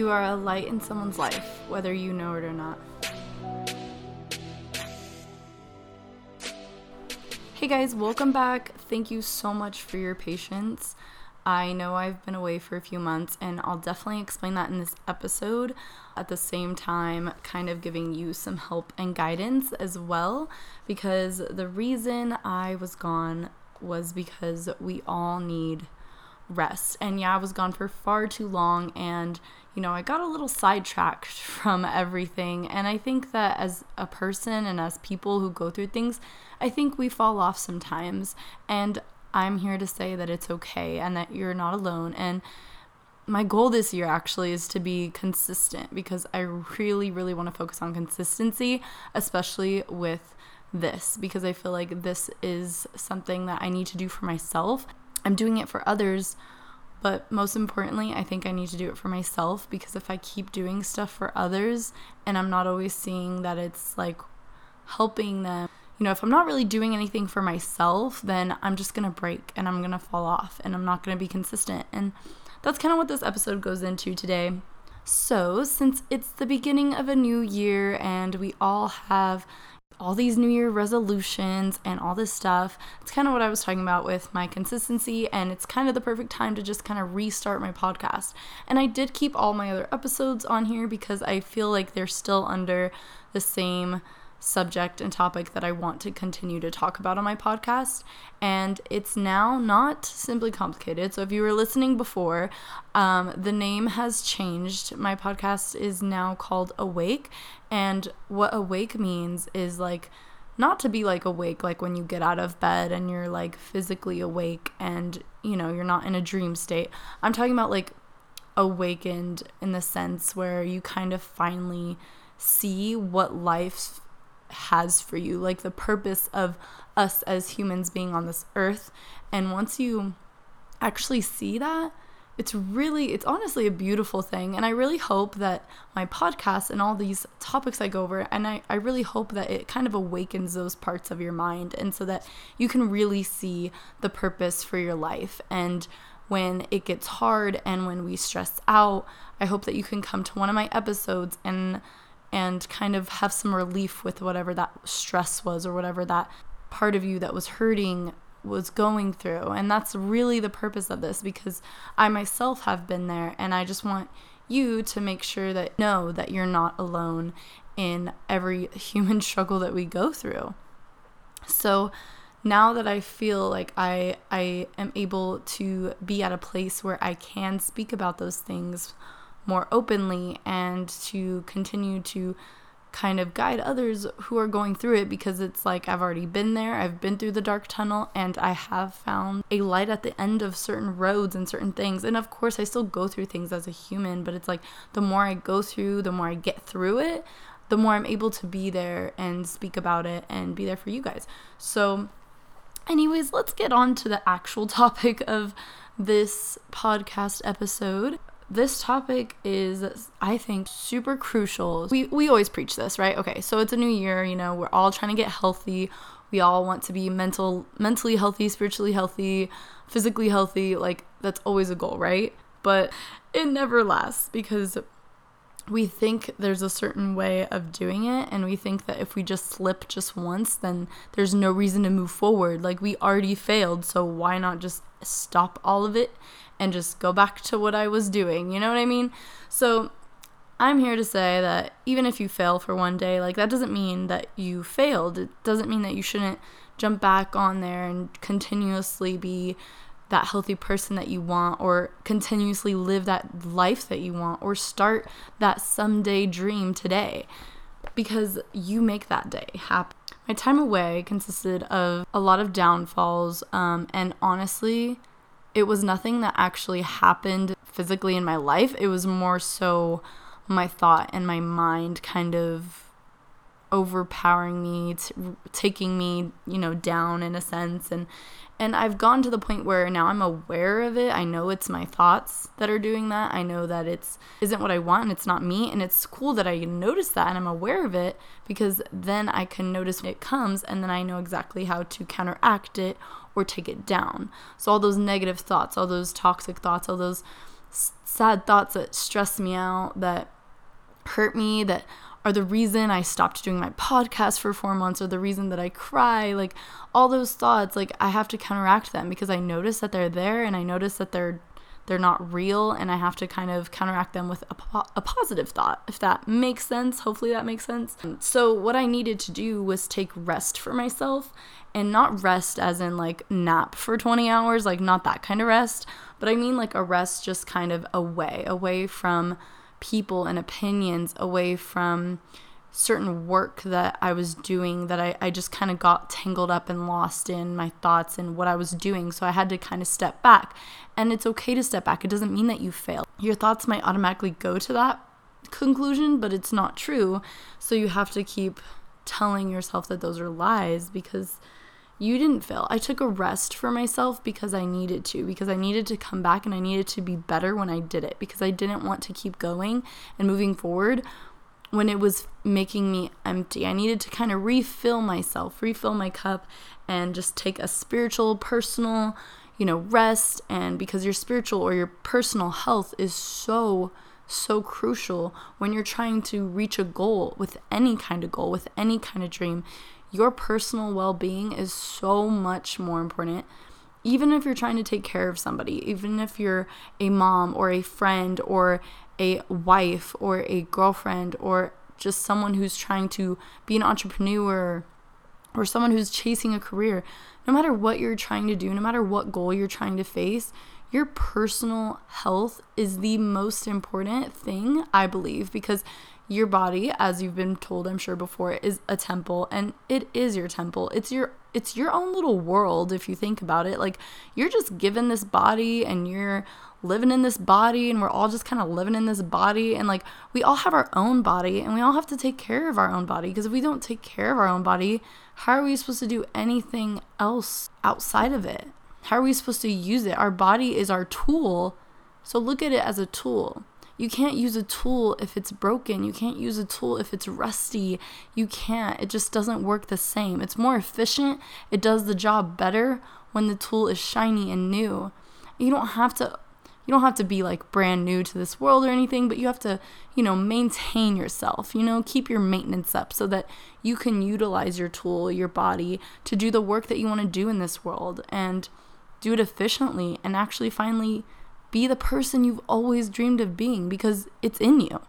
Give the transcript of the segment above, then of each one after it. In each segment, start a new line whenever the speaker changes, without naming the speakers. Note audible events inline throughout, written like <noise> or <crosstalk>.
You are a light in someone's life, whether you know it or not. Hey guys, welcome back. Thank you so much for your patience. I know I've been away for a few months, and I'll definitely explain that in this episode. At the same time, kind of giving you some help and guidance as well, because the reason I was gone was because we all need rest. And yeah, I was gone for far too long, and you know, I got a little sidetracked <laughs> from everything. And I think that as a person and as people who go through things, I think we fall off sometimes. And I'm here to say that it's okay and that you're not alone. And my goal this year actually is to be consistent because I really, really want to focus on consistency, especially with this, because I feel like this is something that I need to do for myself. I'm doing it for others but most importantly, I think I need to do it for myself because if I keep doing stuff for others and I'm not always seeing that it's like helping them, you know, if I'm not really doing anything for myself, then I'm just going to break and I'm going to fall off and I'm not going to be consistent. And that's kind of what this episode goes into today. So, since it's the beginning of a new year and we all have all these New Year resolutions and all this stuff. It's kind of what I was talking about with my consistency, and it's kind of the perfect time to just kind of restart my podcast. And I did keep all my other episodes on here because I feel like they're still under the same subject and topic that I want to continue to talk about on my podcast. And it's now not simply complicated. So if you were listening before, um, the name has changed. My podcast is now called Awake. And what awake means is like, not to be like awake like when you get out of bed and you're like physically awake and you know you're not in a dream state i'm talking about like awakened in the sense where you kind of finally see what life has for you, like the purpose of us as humans being on this earth. And once you actually see that, it's really, it's honestly a beautiful thing. And I really hope that my podcast and all these topics I go over, and I, I really hope that it kind of awakens those parts of your mind and so that you can really see the purpose for your life. And when it gets hard and when we stress out, I hope that you can come to one of my episodes and and kind of have some relief with whatever that stress was or whatever that part of you that was hurting was going through. And that's really the purpose of this because I myself have been there and I just want you to make sure that know that you're not alone in every <laughs> human struggle that we go through. So now that I feel like I I am able to be at a place where I can speak about those things more openly and to continue to kind of guide others who are going through it because it's like I've already been there, I've been through the dark tunnel, and I have found a light at the end of certain roads and certain things. And of course, I still go through things as a human, but it's like the more I go through, the more I get through it, the more I'm able to be there and speak about it and be there for you guys. So, anyways, let's get on to the actual <laughs> topic of this podcast episode this topic is i think super crucial. We, we always preach this right? Okay so it's a new year you know we're all trying to get healthy. We all want to be mental mentally healthy spiritually healthy physically healthy. Like that's always a goal right? But it never lasts because we think there's a certain way of doing it and we think that if we just slip just once then there's no reason to move forward like we already failed so why not just stop all of it and just go back to what I was doing. You know what I mean? So I'm here to say that even if you fail for one day, like that doesn't mean that you failed. It doesn't mean that you shouldn't jump back on there and continuously be that healthy person that you want or continuously live that life that you want or start that someday dream today because you make that day happen. My time away consisted of a lot of downfalls um, and honestly, it was nothing that actually happened physically in my life. It was more so my thought and my mind kind of overpowering me, t- taking me, you know, down in a sense and and I've gone to the point where now I'm aware of it. I know it's my thoughts that are doing that. I know that it's isn't what I want and it's not me and it's cool that I notice that and I'm aware of it because then I can notice when it comes and then I know exactly how to counteract it or take it down. So all those negative thoughts, all those toxic thoughts, all those sad thoughts that stress me out, that hurt me, that are the reason I stopped doing my podcast for four months or the reason that I cry. Like all those thoughts, like I have to counteract them because I notice that they're there and I notice that they're they're not real and I have to kind of counteract them with a, po- a positive thought, if that makes sense. Hopefully that makes sense. So, what I needed to do was take rest for myself and not rest as in like nap for 20 hours, like not that kind of rest, but I mean like a rest just kind of away, away from people and opinions, away from certain work that I was doing that I, I just kind of got tangled up and lost in my thoughts and what I was doing. So I had to kind of step back. And it's okay to step back. It doesn't mean that you fail. Your thoughts might automatically go to that conclusion, but it's not true. So you have to keep telling yourself that those are lies because you didn't fail. I took a rest for myself because I needed to, because I needed to come back and I needed to be better when I did it, because I didn't want to keep going and moving forward when it was making me empty. I needed to kind of refill myself, refill my cup, and just take a spiritual, personal, you know, rest. And because your spiritual or your personal health is so, so crucial when you're trying to reach a goal with any kind of goal, with any kind of dream, your personal well being is so much more important. Even if you're trying to take care of somebody, even if you're a mom or a friend or a wife or a girlfriend or just someone who's trying to be an entrepreneur or someone who's chasing a career, no matter what you're trying to do, no matter what goal you're trying to face, your personal health is the most important thing, I believe, because your body, as you've been told, I'm sure before, is a temple and it is your temple. It's your it's your own little world if you think about it. Like you're just given this body and you're living in this body and we're all just kind of living in this body and like we all have our own body and we all have to take care of our own body because if we don't take care of our own body how are we supposed to do anything else outside of it how are we supposed to use it our body is our tool so look at it as a tool you can't use a tool if it's broken. You can't use a tool if it's rusty. You can't. It just doesn't work the same. It's more efficient. It does the job better when the tool is shiny and new. You don't have to you don't have to be like brand new to this world or anything, but you have to, you know, maintain yourself, you know, keep your maintenance up so that you can utilize your tool, your body to do the work that you want to do in this world and do it efficiently and actually finally be the person you've always dreamed of being because it's in you.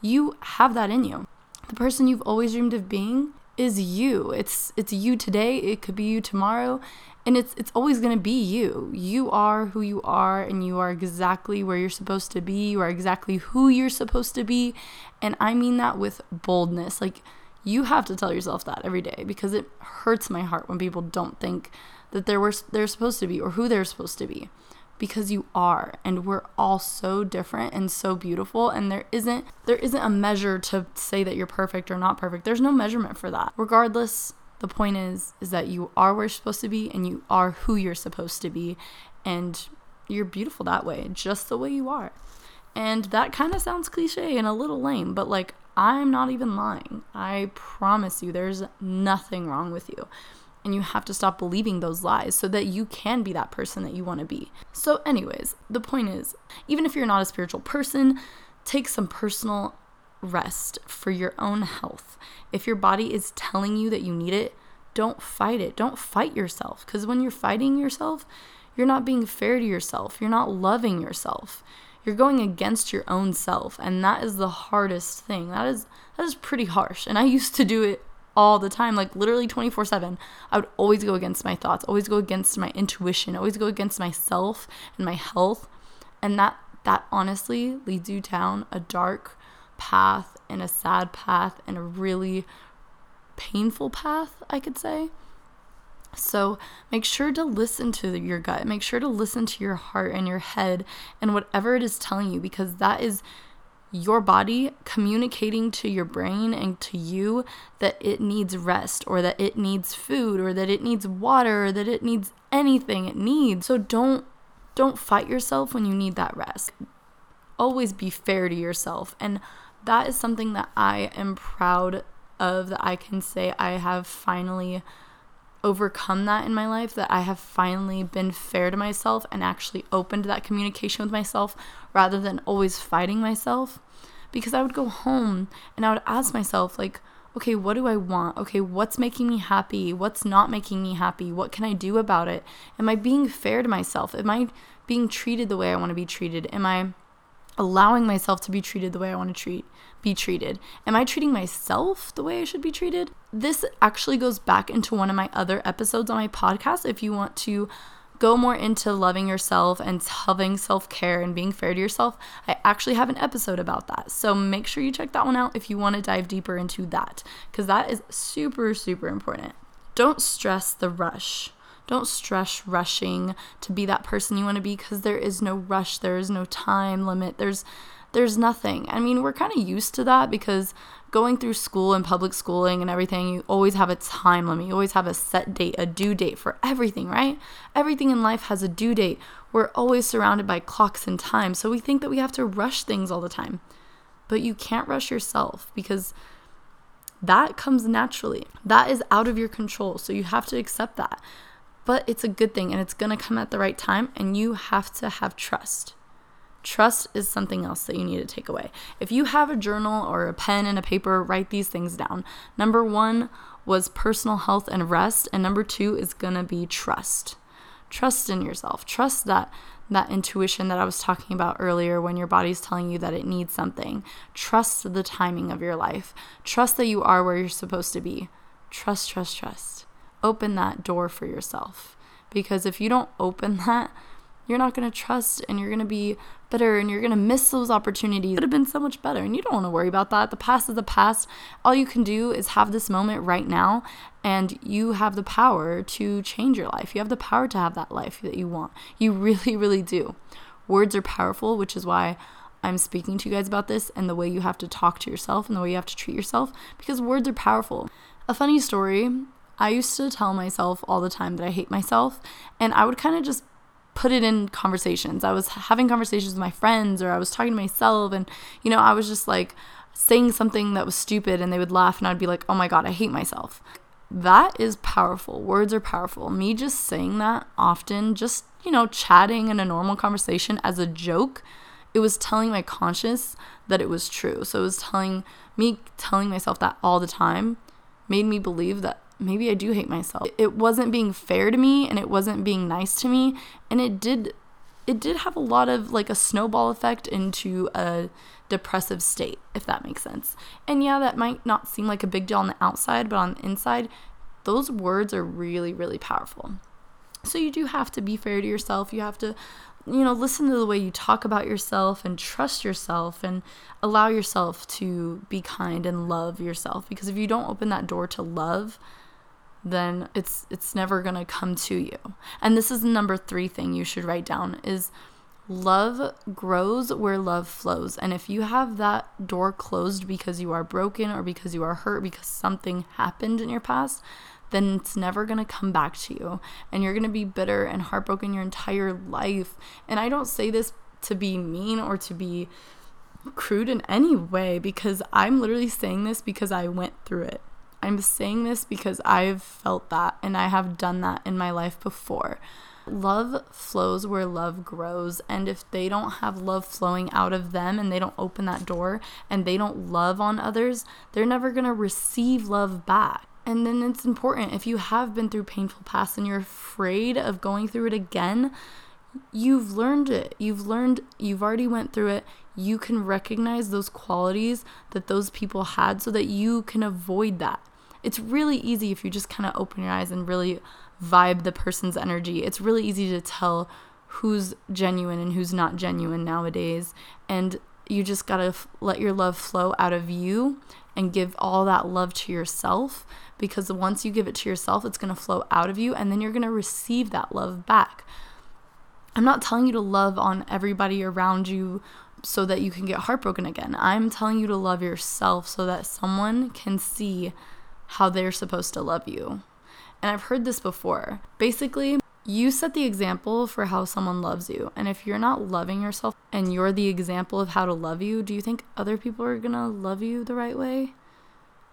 You have that in you. The person you've always dreamed of being is you. It's it's you today, it could be you tomorrow, and it's it's always going to be you. You are who you are and you are exactly where you're supposed to be. You are exactly who you're supposed to be. And I mean that with boldness. Like you have to tell yourself that every day because it hurts my heart when people don't think that they're they're supposed to be or who they're supposed to be because you are and we're all so different and so beautiful and there isn't there isn't a measure to say that you're perfect or not perfect. There's no measurement for that. Regardless the point is is that you are where you're supposed to be and you are who you're supposed to be and you're beautiful that way just the way you are. And that kind of sounds cliche and a little lame but like i'm not even lying. I promise you there's nothing wrong with you and you have to stop believing those lies so that you can be that person that you want to be. So, anyways, the point is even if you're not a spiritual person, take some personal rest for your own health. If your body is telling you that you need it, don't fight it. Don't fight yourself because when you're fighting yourself, you're not being fair to yourself. You're not loving yourself. You're going against your own self, and that is the hardest thing. That is that is pretty harsh. And I used to do it all the time, like literally 24 7. I would always go against my thoughts, always go against my intuition, always go against myself and my health. And that, that honestly leads you down a dark path and a sad path and a really painful path, I could say. So make sure to listen to your gut. Make sure to listen to your heart and your head and whatever it is telling you because that is your body communicating to your brain and to you that it needs rest or that it needs food or that it needs water or that it needs anything it needs. So don't don't fight yourself when you need that rest. Always be fair to yourself. And that is something that I am proud of that I can say I have finally overcome that in my life, that I have finally been fair to myself and actually opened that communication with myself rather than always fighting myself. Because I would go home and I would ask myself, like, okay, what do I want? Okay, what's making me happy? What's not making me happy? What can I do about it? Am I being fair to myself? Am I being treated the way I want to be treated? Am I allowing myself to be treated the way I want to treat be treated? Am I treating myself the way I should be treated? This actually goes back into one of my other episodes on my podcast if you want to go more into loving yourself and having self care and being fair to yourself, I actually have an episode about that. So make sure you check that one out if you want to dive deeper into that, because that is super, super important. Don't stress the rush. Don't stress rushing to be that person you want to be because there is no rush, there is no time limit. There's there's nothing. I mean, we're kind of used to that because going through school and public schooling and everything, you always have a time limit. You always have a set date, a due date for everything, right? Everything in life has a due date. We're always surrounded by clocks and time. So we think that we have to rush things all the time. But you can't rush yourself because that comes naturally. That is out of your control. So you have to accept that. But it's a good thing and it's going to come at the right time. And you have to have trust. Trust is something else that you need to take away. If you have a journal or a pen and a paper, write these things down. Number one was personal health and rest, and number two is gonna be trust. Trust in yourself. Trust that that intuition that I was talking about earlier when your body's telling you that it needs something. Trust the timing of your life. Trust that you are where you're supposed to be. Trust, trust, trust. Open that door for yourself. Because if you don't open <laughs> that, you're not going to trust and you're going to be bitter and you're going to miss those opportunities. It would have been so much better. And you don't want to worry about that. The past is the past. All you can do is have this moment right now and you have the power to change your life. You have the power to have that life that you want. You <laughs> really, really do. Words are powerful, which is why I'm speaking to you guys about this and the way you have to talk to yourself and the way you have to treat yourself because words are powerful. A funny story I used to tell myself all the time that I hate myself, and I would kind of just put it in conversations. I was having conversations with my friends or I was talking to myself and you know, I was just like saying something that was stupid and they would laugh and I'd be like, "Oh my god, I hate myself." That is powerful. Words are powerful. Me just saying that often, just, you know, chatting in a normal conversation as a joke, it was telling my conscious that it was true. So it was telling me telling myself that all the time made me believe that maybe I do hate myself. It wasn't being fair to me and it wasn't being nice to me and it did it did have a lot of like a snowball effect into a depressive state, if that makes sense. And yeah, that might not seem like a big deal on the outside, but on the inside, those words are really, really powerful. So you do have to be fair to yourself. You have to you know, listen to the way you talk about yourself and trust yourself and allow yourself to be kind and love yourself because if you don't open that door to love, then it's it's never going to come to you. And this is the number 3 thing you should write down is love grows where love flows. And if you have that door closed because you are broken or because you are hurt because something happened in your past, then it's never going to come back to you. And you're going to be bitter and heartbroken your entire life. And I don't say this to be mean or to be crude in any way because I'm literally saying this because I went through it. I'm saying this because I've felt that and I have done that in my life before. Love flows where love grows. And if they don't have love flowing out of them and they don't open that door and they don't love on others, they're never going to receive love back. And then it's important if you have been through painful past and you're afraid of going through it again, you've learned it. You've learned you've already went through it. You can recognize those qualities that those people had so that you can avoid that. It's really easy if you just kind of open your eyes and really vibe the person's energy. It's really easy to tell who's genuine and who's not genuine nowadays. And you just got to f- let your love flow out of you and give all that love to yourself because once you give it to yourself, it's going to flow out of you and then you're going to receive that love back. I'm not telling you to love on everybody around you so that you can get heartbroken again. I'm telling you to love yourself so that someone can see how they're supposed to love you. And I've heard this before. Basically, you set the example for how someone loves you. And if you're not loving yourself and you're the example of how to love you, do you think other people are gonna love you the right way?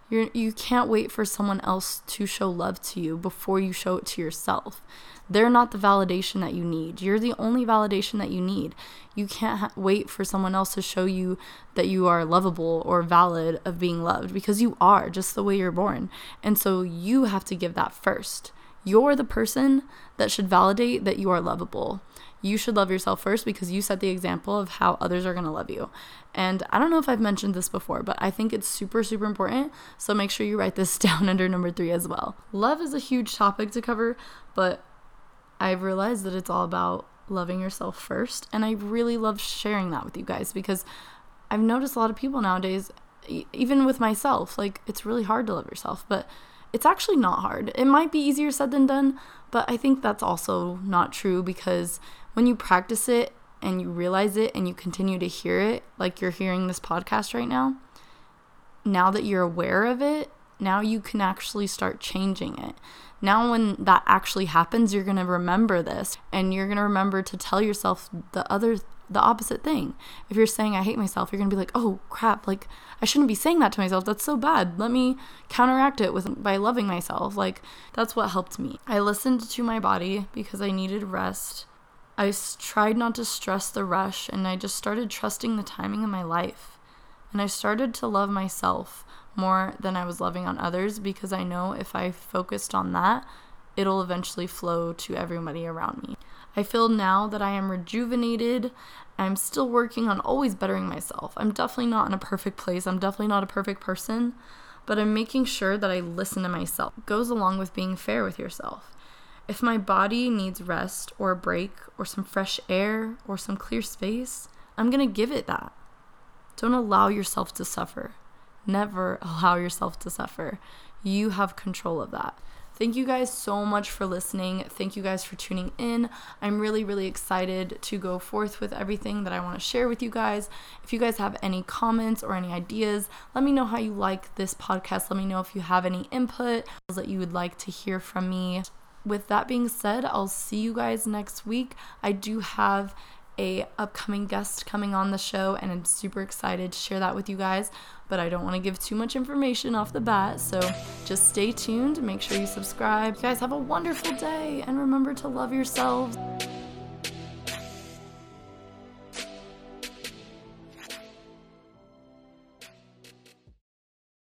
You're, you can't wait for someone else to show love to you before you show it to yourself. They're not the validation that you need. You're the only validation that you need. You can't ha- wait for someone else to show you that you are lovable or valid of being loved because you are just the way you're born. And so you have to give that first. You're the person that should validate that you are lovable you should love yourself first because you set the example of how others are going to love you. And I don't know if I've mentioned this before, but I think it's super, super important. So make sure you write this <laughs> down under number three as well. Love is a huge topic to cover, but I've realized that it's all about loving yourself first. And I really love sharing that with you guys because I've noticed a lot of people nowadays, even with myself, like it's really hard to love yourself, but it's actually not hard. It might be easier said than done, but I think that's also not true because when you practice it and you realize it and you continue to hear it, like you're hearing this podcast right now, now that you're aware of it, now you can actually start changing it. Now, when that actually happens, you're going to remember this and you're going to remember to tell yourself the other, the opposite thing. If you're saying, I hate myself, you're going to be like, oh crap, like I shouldn't be saying that to myself. That's so bad. Let me counteract it with by loving myself. Like that's what helped me. I listened to my body because I needed rest. I tried not to stress the rush and I just started trusting the timing of my life. And I started to love myself more than I was loving on others because I know if I focused on that, it'll eventually flow to everybody around me. I feel now that I am rejuvenated. I'm still working on always bettering myself. I'm definitely not in a perfect place. I'm definitely not a perfect person, but I'm making sure that I listen to myself. It goes along with being fair with yourself. If my body needs rest or a break or some fresh air or some clear space, I'm going to give it that. Don't allow yourself to suffer. Never <laughs> allow yourself to suffer. You have control of that. Thank you guys so much for listening. Thank you guys for tuning in. I'm really, really excited to go forth with everything that I want to share with you guys. If you guys have any comments or any ideas, let me know how you like this podcast. Let me know if you have any input that you would like to hear from me with that being said, I'll see you guys next week. I do have a upcoming guest coming on the show and I'm super excited to share that with you guys, but I don't want to give too much information off the bat. So just stay tuned, make sure you subscribe. You guys have a wonderful day and remember to love yourselves.